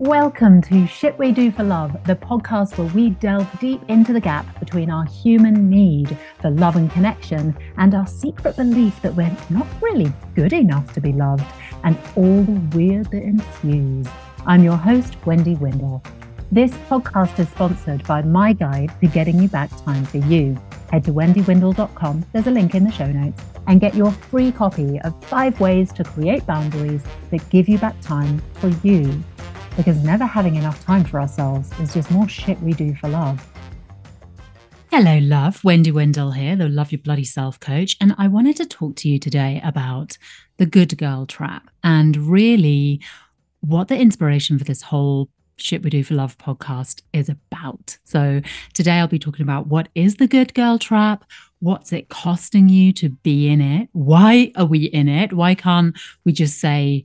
Welcome to Shit We Do for Love, the podcast where we delve deep into the gap between our human need for love and connection and our secret belief that we're not really good enough to be loved and all the weird that ensues. I'm your host, Wendy Windle. This podcast is sponsored by my guide to getting you back time for you. Head to wendywindle.com, there's a link in the show notes, and get your free copy of five ways to create boundaries that give you back time for you because never having enough time for ourselves is just more shit we do for love. Hello, love. Wendy Windle here, the Love Your Bloody Self coach. And I wanted to talk to you today about the good girl trap and really what the inspiration for this whole Shit We Do for Love podcast is about. So, today I'll be talking about what is the good girl trap? What's it costing you to be in it? Why are we in it? Why can't we just say,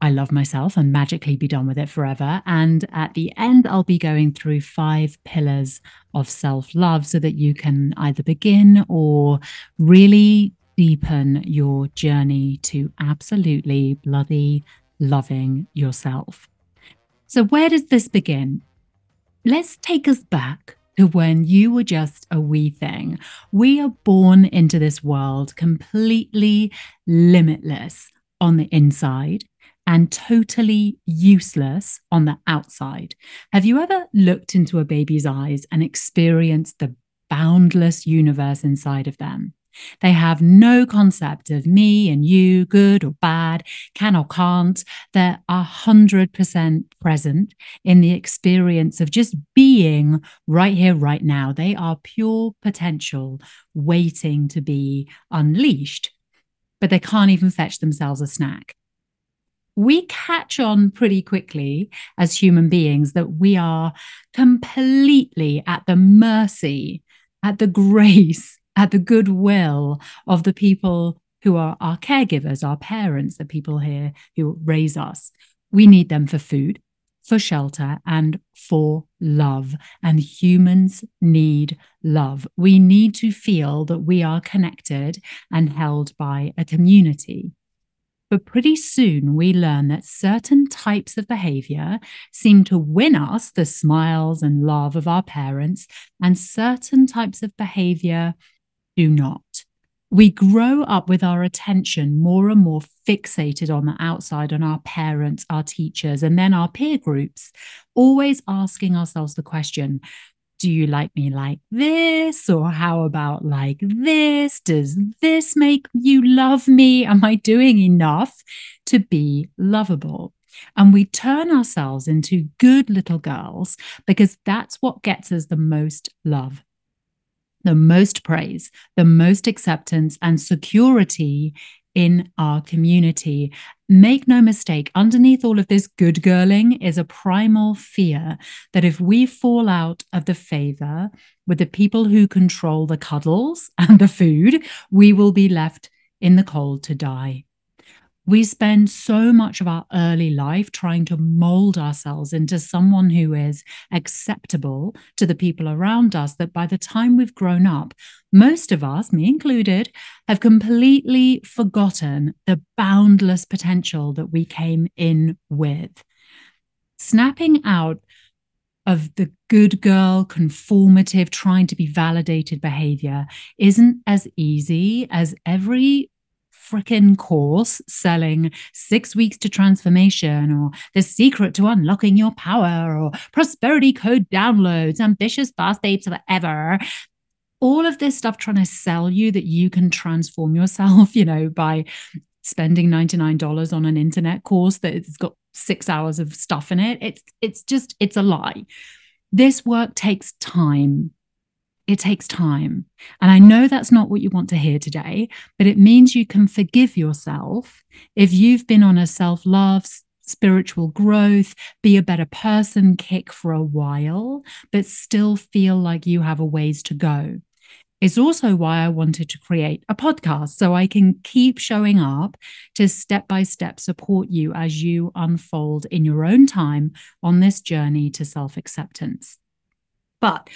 I love myself and magically be done with it forever. And at the end, I'll be going through five pillars of self love so that you can either begin or really deepen your journey to absolutely bloody loving yourself. So, where does this begin? Let's take us back to when you were just a wee thing. We are born into this world completely limitless on the inside and totally useless on the outside. Have you ever looked into a baby's eyes and experienced the boundless universe inside of them? They have no concept of me and you, good or bad, can or can't. They're a hundred percent present in the experience of just being right here, right now. They are pure potential waiting to be unleashed, but they can't even fetch themselves a snack we catch on pretty quickly as human beings that we are completely at the mercy, at the grace, at the goodwill of the people who are our caregivers, our parents, the people here who raise us. We need them for food, for shelter, and for love. And humans need love. We need to feel that we are connected and held by a community. But pretty soon we learn that certain types of behavior seem to win us the smiles and love of our parents, and certain types of behavior do not. We grow up with our attention more and more fixated on the outside, on our parents, our teachers, and then our peer groups, always asking ourselves the question do you like me like this? Or how about like this? Does this make you love me? Am I doing enough to be lovable? And we turn ourselves into good little girls because that's what gets us the most love, the most praise, the most acceptance and security in our community. Make no mistake, underneath all of this good girling is a primal fear that if we fall out of the favor with the people who control the cuddles and the food, we will be left in the cold to die. We spend so much of our early life trying to mold ourselves into someone who is acceptable to the people around us that by the time we've grown up, most of us, me included, have completely forgotten the boundless potential that we came in with. Snapping out of the good girl, conformative, trying to be validated behavior isn't as easy as every freaking course selling six weeks to transformation or the secret to unlocking your power or prosperity code downloads, ambitious fast babes forever. All of this stuff trying to sell you that you can transform yourself, you know, by spending $99 on an internet course that's got six hours of stuff in it. It's it's just it's a lie. This work takes time it takes time. And I know that's not what you want to hear today, but it means you can forgive yourself if you've been on a self love, spiritual growth, be a better person kick for a while, but still feel like you have a ways to go. It's also why I wanted to create a podcast so I can keep showing up to step by step support you as you unfold in your own time on this journey to self acceptance. But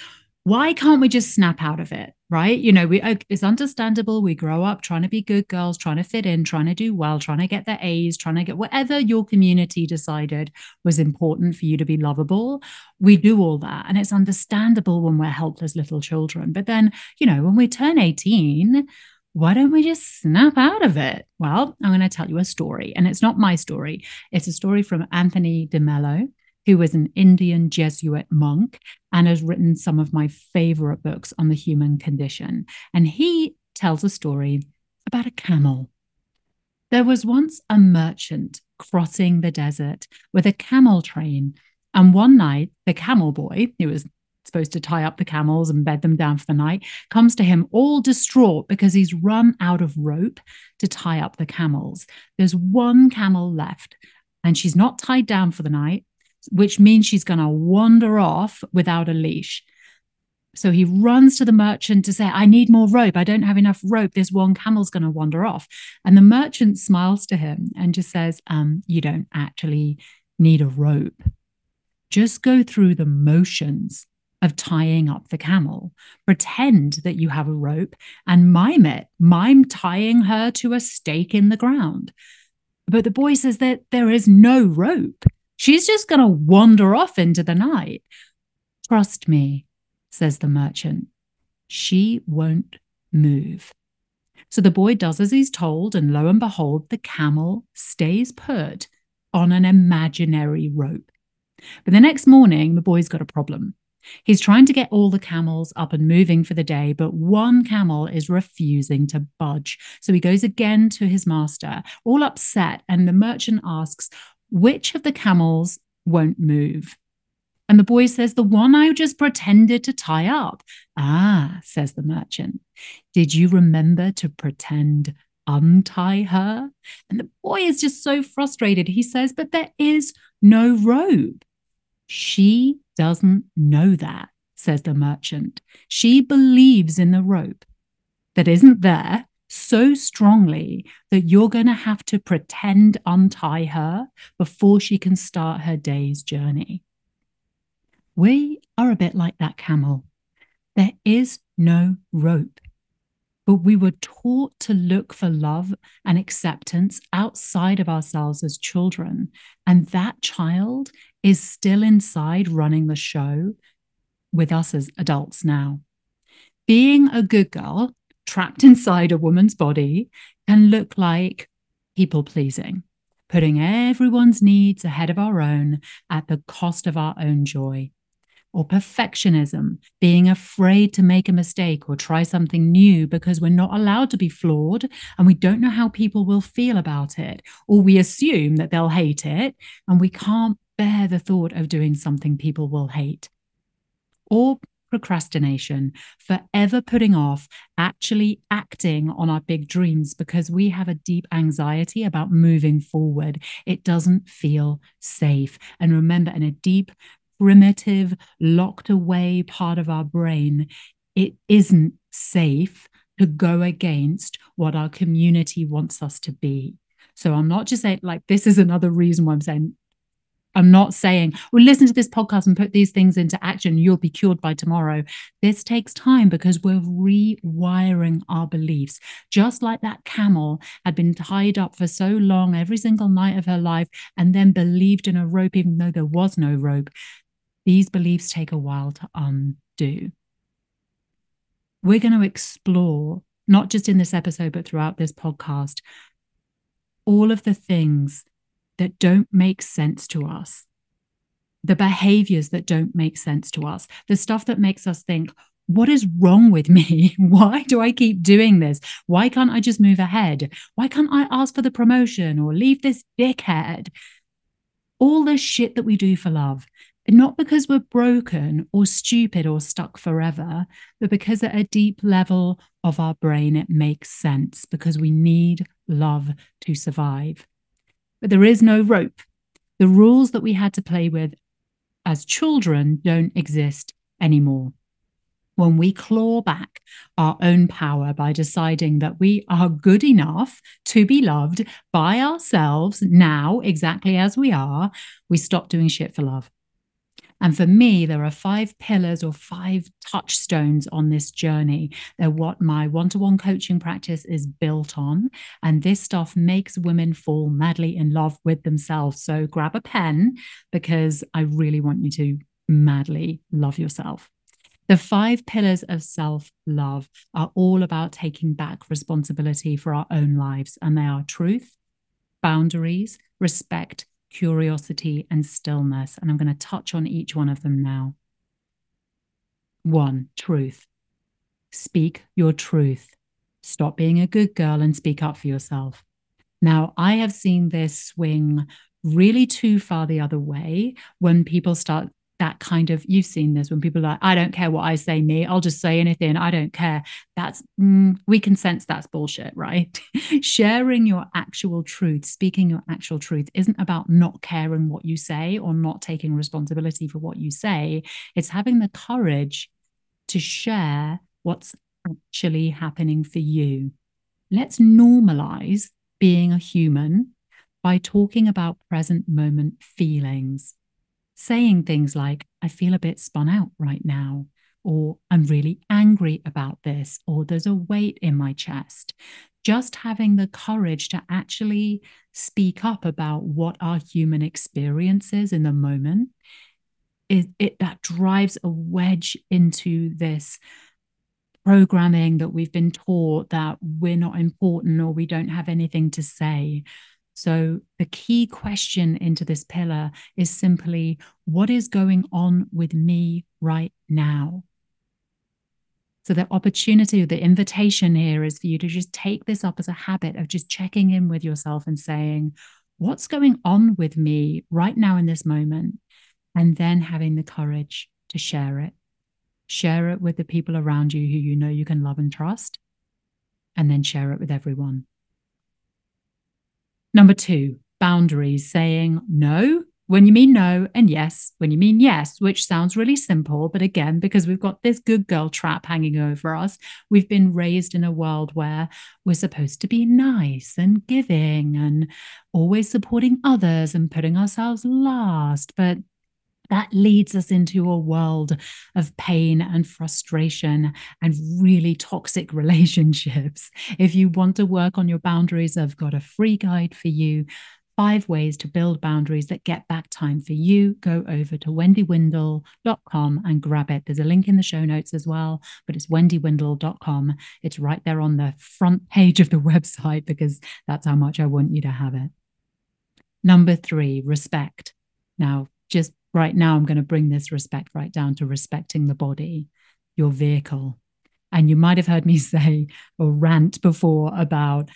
why can't we just snap out of it? Right. You know, we, uh, it's understandable. We grow up trying to be good girls, trying to fit in, trying to do well, trying to get the A's, trying to get whatever your community decided was important for you to be lovable. We do all that. And it's understandable when we're helpless little children. But then, you know, when we turn 18, why don't we just snap out of it? Well, I'm going to tell you a story, and it's not my story. It's a story from Anthony DeMello, who was an Indian Jesuit monk and has written some of my favorite books on the human condition. And he tells a story about a camel. There was once a merchant crossing the desert with a camel train. And one night, the camel boy, who was supposed to tie up the camels and bed them down for the night, comes to him all distraught because he's run out of rope to tie up the camels. There's one camel left, and she's not tied down for the night which means she's going to wander off without a leash. So he runs to the merchant to say, I need more rope. I don't have enough rope. This one camel's going to wander off. And the merchant smiles to him and just says, um, You don't actually need a rope. Just go through the motions of tying up the camel. Pretend that you have a rope and mime it, mime tying her to a stake in the ground. But the boy says that there is no rope. She's just going to wander off into the night. Trust me, says the merchant. She won't move. So the boy does as he's told, and lo and behold, the camel stays put on an imaginary rope. But the next morning, the boy's got a problem. He's trying to get all the camels up and moving for the day, but one camel is refusing to budge. So he goes again to his master, all upset, and the merchant asks, which of the camels won't move? And the boy says, The one I just pretended to tie up. Ah, says the merchant, did you remember to pretend untie her? And the boy is just so frustrated. He says, But there is no rope. She doesn't know that, says the merchant. She believes in the rope that isn't there so strongly that you're going to have to pretend untie her before she can start her day's journey. We are a bit like that camel. There is no rope, but we were taught to look for love and acceptance outside of ourselves as children. And that child is still inside running the show with us as adults now. Being a good girl trapped inside a woman's body can look like people pleasing, putting everyone's needs ahead of our own at the cost of our own joy. Or perfectionism, being afraid to make a mistake or try something new because we're not allowed to be flawed and we don't know how people will feel about it. Or we assume that they'll hate it and we can't bear the thought of doing something people will hate. Or procrastination, forever putting off actually acting on our big dreams because we have a deep anxiety about moving forward. It doesn't feel safe. And remember, in a deep, primitive, locked away part of our brain, it isn't safe to go against what our community wants us to be. So I'm not just saying, like, this is another reason why I'm saying I'm not saying, well, listen to this podcast and put these things into action. You'll be cured by tomorrow. This takes time because we're rewiring our beliefs. Just like that camel had been tied up for so long, every single night of her life, and then believed in a rope, even though there was no rope. These beliefs take a while to undo. We're going to explore, not just in this episode, but throughout this podcast, all of the things that don't make sense to us, the behaviors that don't make sense to us, the stuff that makes us think, what is wrong with me? Why do I keep doing this? Why can't I just move ahead? Why can't I ask for the promotion or leave this dickhead? All the shit that we do for love, not because we're broken or stupid or stuck forever, but because at a deep level of our brain, it makes sense because we need love to survive but there is no rope. The rules that we had to play with as children don't exist anymore. When we claw back our own power by deciding that we are good enough to be loved by ourselves now, exactly as we are, we stop doing shit for love. And for me, there are five pillars or five touchstones on this journey. They're what my one to one coaching practice is built on. And this stuff makes women fall madly in love with themselves. So grab a pen because I really want you to madly love yourself. The five pillars of self love are all about taking back responsibility for our own lives, and they are truth, boundaries, respect, curiosity, and stillness. And I'm going to touch on each one of them now. One, truth. Speak your truth. Stop being a good girl and speak up for yourself. Now, I have seen this swing really too far the other way when people start that kind of you've seen this when people are like i don't care what i say me i'll just say anything i don't care. That's mm, we can sense that's bullshit right? Sharing your actual truth speaking your actual truth isn't about not caring what you say or not taking responsibility for what you say. It's having the courage to share what's actually happening for you. Let's normalize being a human by talking about present moment feelings saying things like, I feel a bit spun out right now, or I'm really angry about this, or there's a weight in my chest. Just having the courage to actually speak up about what our human experience is in the moment is it that drives a wedge into this programming that we've been taught that we're not important or we don't have anything to say so, the key question into this pillar is simply what is going on with me right now? So, the opportunity, the invitation here is for you to just take this up as a habit of just checking in with yourself and saying, What's going on with me right now in this moment? And then having the courage to share it. Share it with the people around you who you know you can love and trust, and then share it with everyone. Number two, boundaries, saying no when you mean no and yes when you mean yes, which sounds really simple. But again, because we've got this good girl trap hanging over us, we've been raised in a world where we're supposed to be nice and giving and always supporting others and putting ourselves last. But that leads us into a world of pain and frustration and really toxic relationships. If you want to work on your boundaries, I've got a free guide for you. Five ways to build boundaries that get back time for you. Go over to wendywindle.com and grab it. There's a link in the show notes as well, but it's wendywindle.com. It's right there on the front page of the website because that's how much I want you to have it. Number three, respect. Now, just right now, I'm going to bring this respect right down to respecting the body, your vehicle. And you might have heard me say or rant before about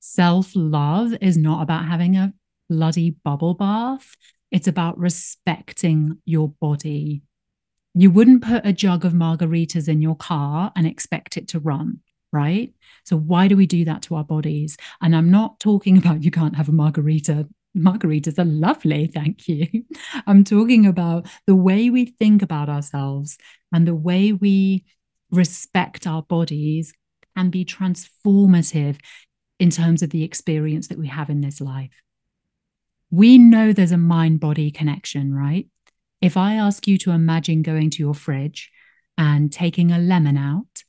self love is not about having a bloody bubble bath. It's about respecting your body. You wouldn't put a jug of margaritas in your car and expect it to run, right? So, why do we do that to our bodies? And I'm not talking about you can't have a margarita margaritas are lovely, thank you. I'm talking about the way we think about ourselves and the way we respect our bodies can be transformative in terms of the experience that we have in this life. We know there's a mind body connection, right? If I ask you to imagine going to your fridge and taking a lemon out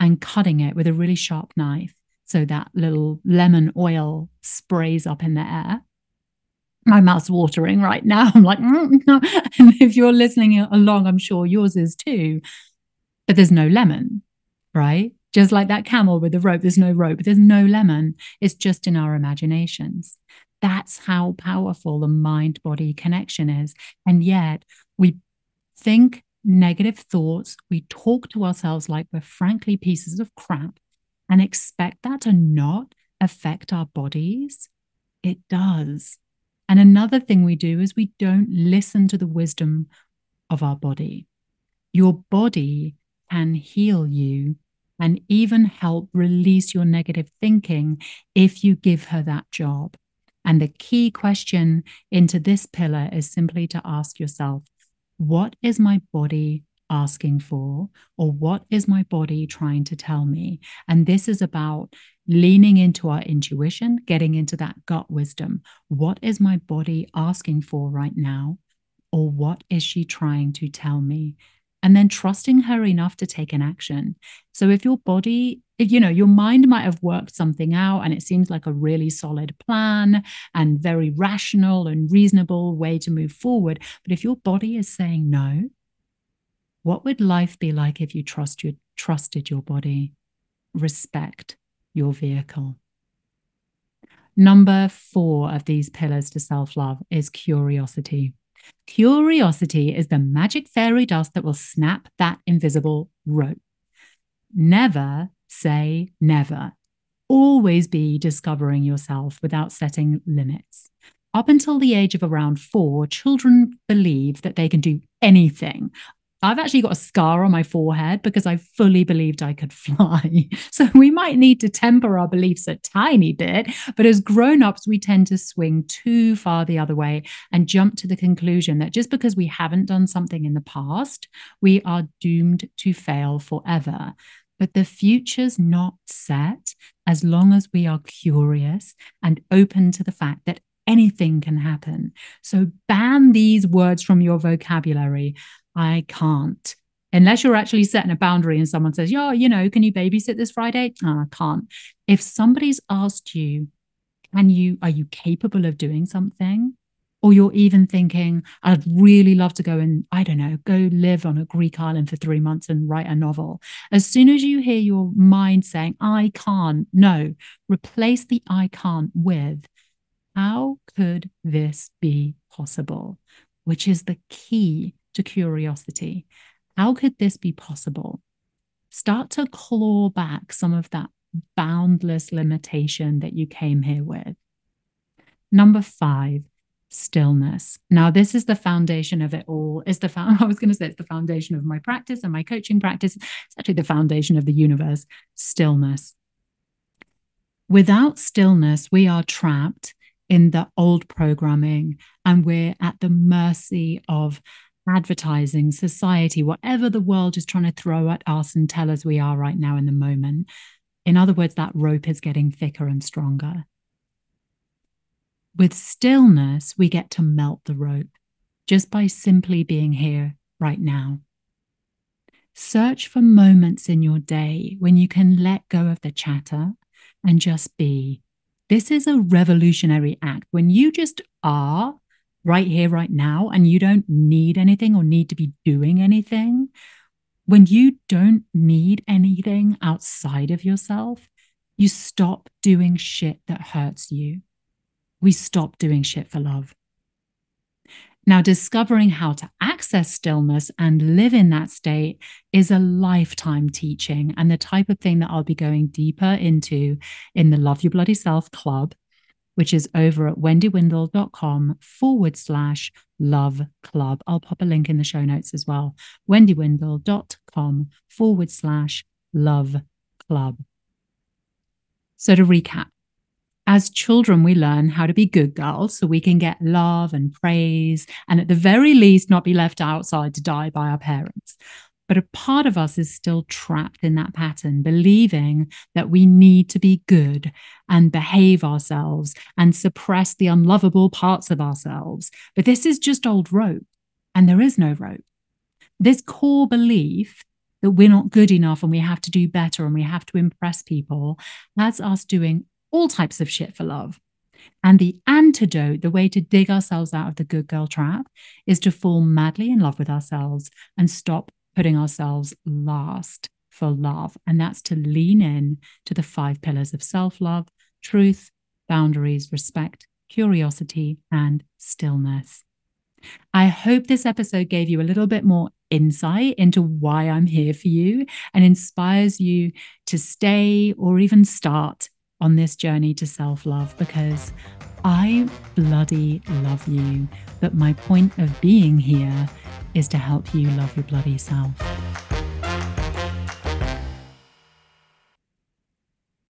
and cutting it with a really sharp knife so that little lemon oil sprays up in the air, my mouth's watering right now. I'm like, mm, and if you're listening along, I'm sure yours is too. But there's no lemon, right? Just like that camel with the rope, there's no rope, there's no lemon. It's just in our imaginations. That's how powerful the mind body connection is. And yet we think negative thoughts, we talk to ourselves like we're frankly pieces of crap and expect that to not affect our bodies. It does. And another thing we do is we don't listen to the wisdom of our body. Your body can heal you and even help release your negative thinking if you give her that job. And the key question into this pillar is simply to ask yourself what is my body asking for? Or what is my body trying to tell me? And this is about leaning into our intuition, getting into that gut wisdom. What is my body asking for right now? Or what is she trying to tell me? And then trusting her enough to take an action. So if your body, if, you know, your mind might have worked something out and it seems like a really solid plan and very rational and reasonable way to move forward. But if your body is saying no, what would life be like if you trust your, trusted your body? Respect your vehicle. Number four of these pillars to self love is curiosity. Curiosity is the magic fairy dust that will snap that invisible rope. Never say never. Always be discovering yourself without setting limits. Up until the age of around four, children believe that they can do anything. I've actually got a scar on my forehead because I fully believed I could fly. So we might need to temper our beliefs a tiny bit. But as grown ups, we tend to swing too far the other way and jump to the conclusion that just because we haven't done something in the past, we are doomed to fail forever. But the future's not set as long as we are curious and open to the fact that anything can happen. So ban these words from your vocabulary. I can't. Unless you're actually setting a boundary and someone says, Yeah, you know, can you babysit this Friday? Oh, I can't. If somebody's asked you, can you, are you capable of doing something? Or you're even thinking, I'd really love to go and, I don't know, go live on a Greek island for three months and write a novel. As soon as you hear your mind saying, I can't, no, replace the I can't with, how could this be possible? Which is the key to curiosity. How could this be possible? Start to claw back some of that boundless limitation that you came here with. Number five, stillness. Now, this is the foundation of it all. Is the I was going to say it's the foundation of my practice and my coaching practice. It's actually the foundation of the universe. Stillness. Without stillness, we are trapped in the old programming and we're at the mercy of advertising, society, whatever the world is trying to throw at us and tell us we are right now in the moment. In other words, that rope is getting thicker and stronger. With stillness, we get to melt the rope just by simply being here right now. Search for moments in your day when you can let go of the chatter and just be. This is a revolutionary act. When you just are right here, right now, and you don't need anything or need to be doing anything, when you don't need anything outside of yourself, you stop doing shit that hurts you. We stop doing shit for love. Now, discovering how to access stillness and live in that state is a lifetime teaching and the type of thing that I'll be going deeper into in the Love Your Bloody Self Club which is over at wendywindle.com forward slash love club. I'll pop a link in the show notes as well. wendywindle.com forward slash love club. So to recap, as children, we learn how to be good girls so we can get love and praise, and at the very least, not be left outside to die by our parents. But a part of us is still trapped in that pattern, believing that we need to be good and behave ourselves and suppress the unlovable parts of ourselves. But this is just old rope, and there is no rope. This core belief that we're not good enough and we have to do better and we have to impress people has us doing all types of shit for love. And the antidote, the way to dig ourselves out of the good girl trap, is to fall madly in love with ourselves and stop putting ourselves last for love. And that's to lean in to the five pillars of self love, truth, boundaries, respect, curiosity, and stillness. I hope this episode gave you a little bit more insight into why I'm here for you and inspires you to stay or even start on this journey to self love because I bloody love you. But my point of being here is to help you love your bloody self.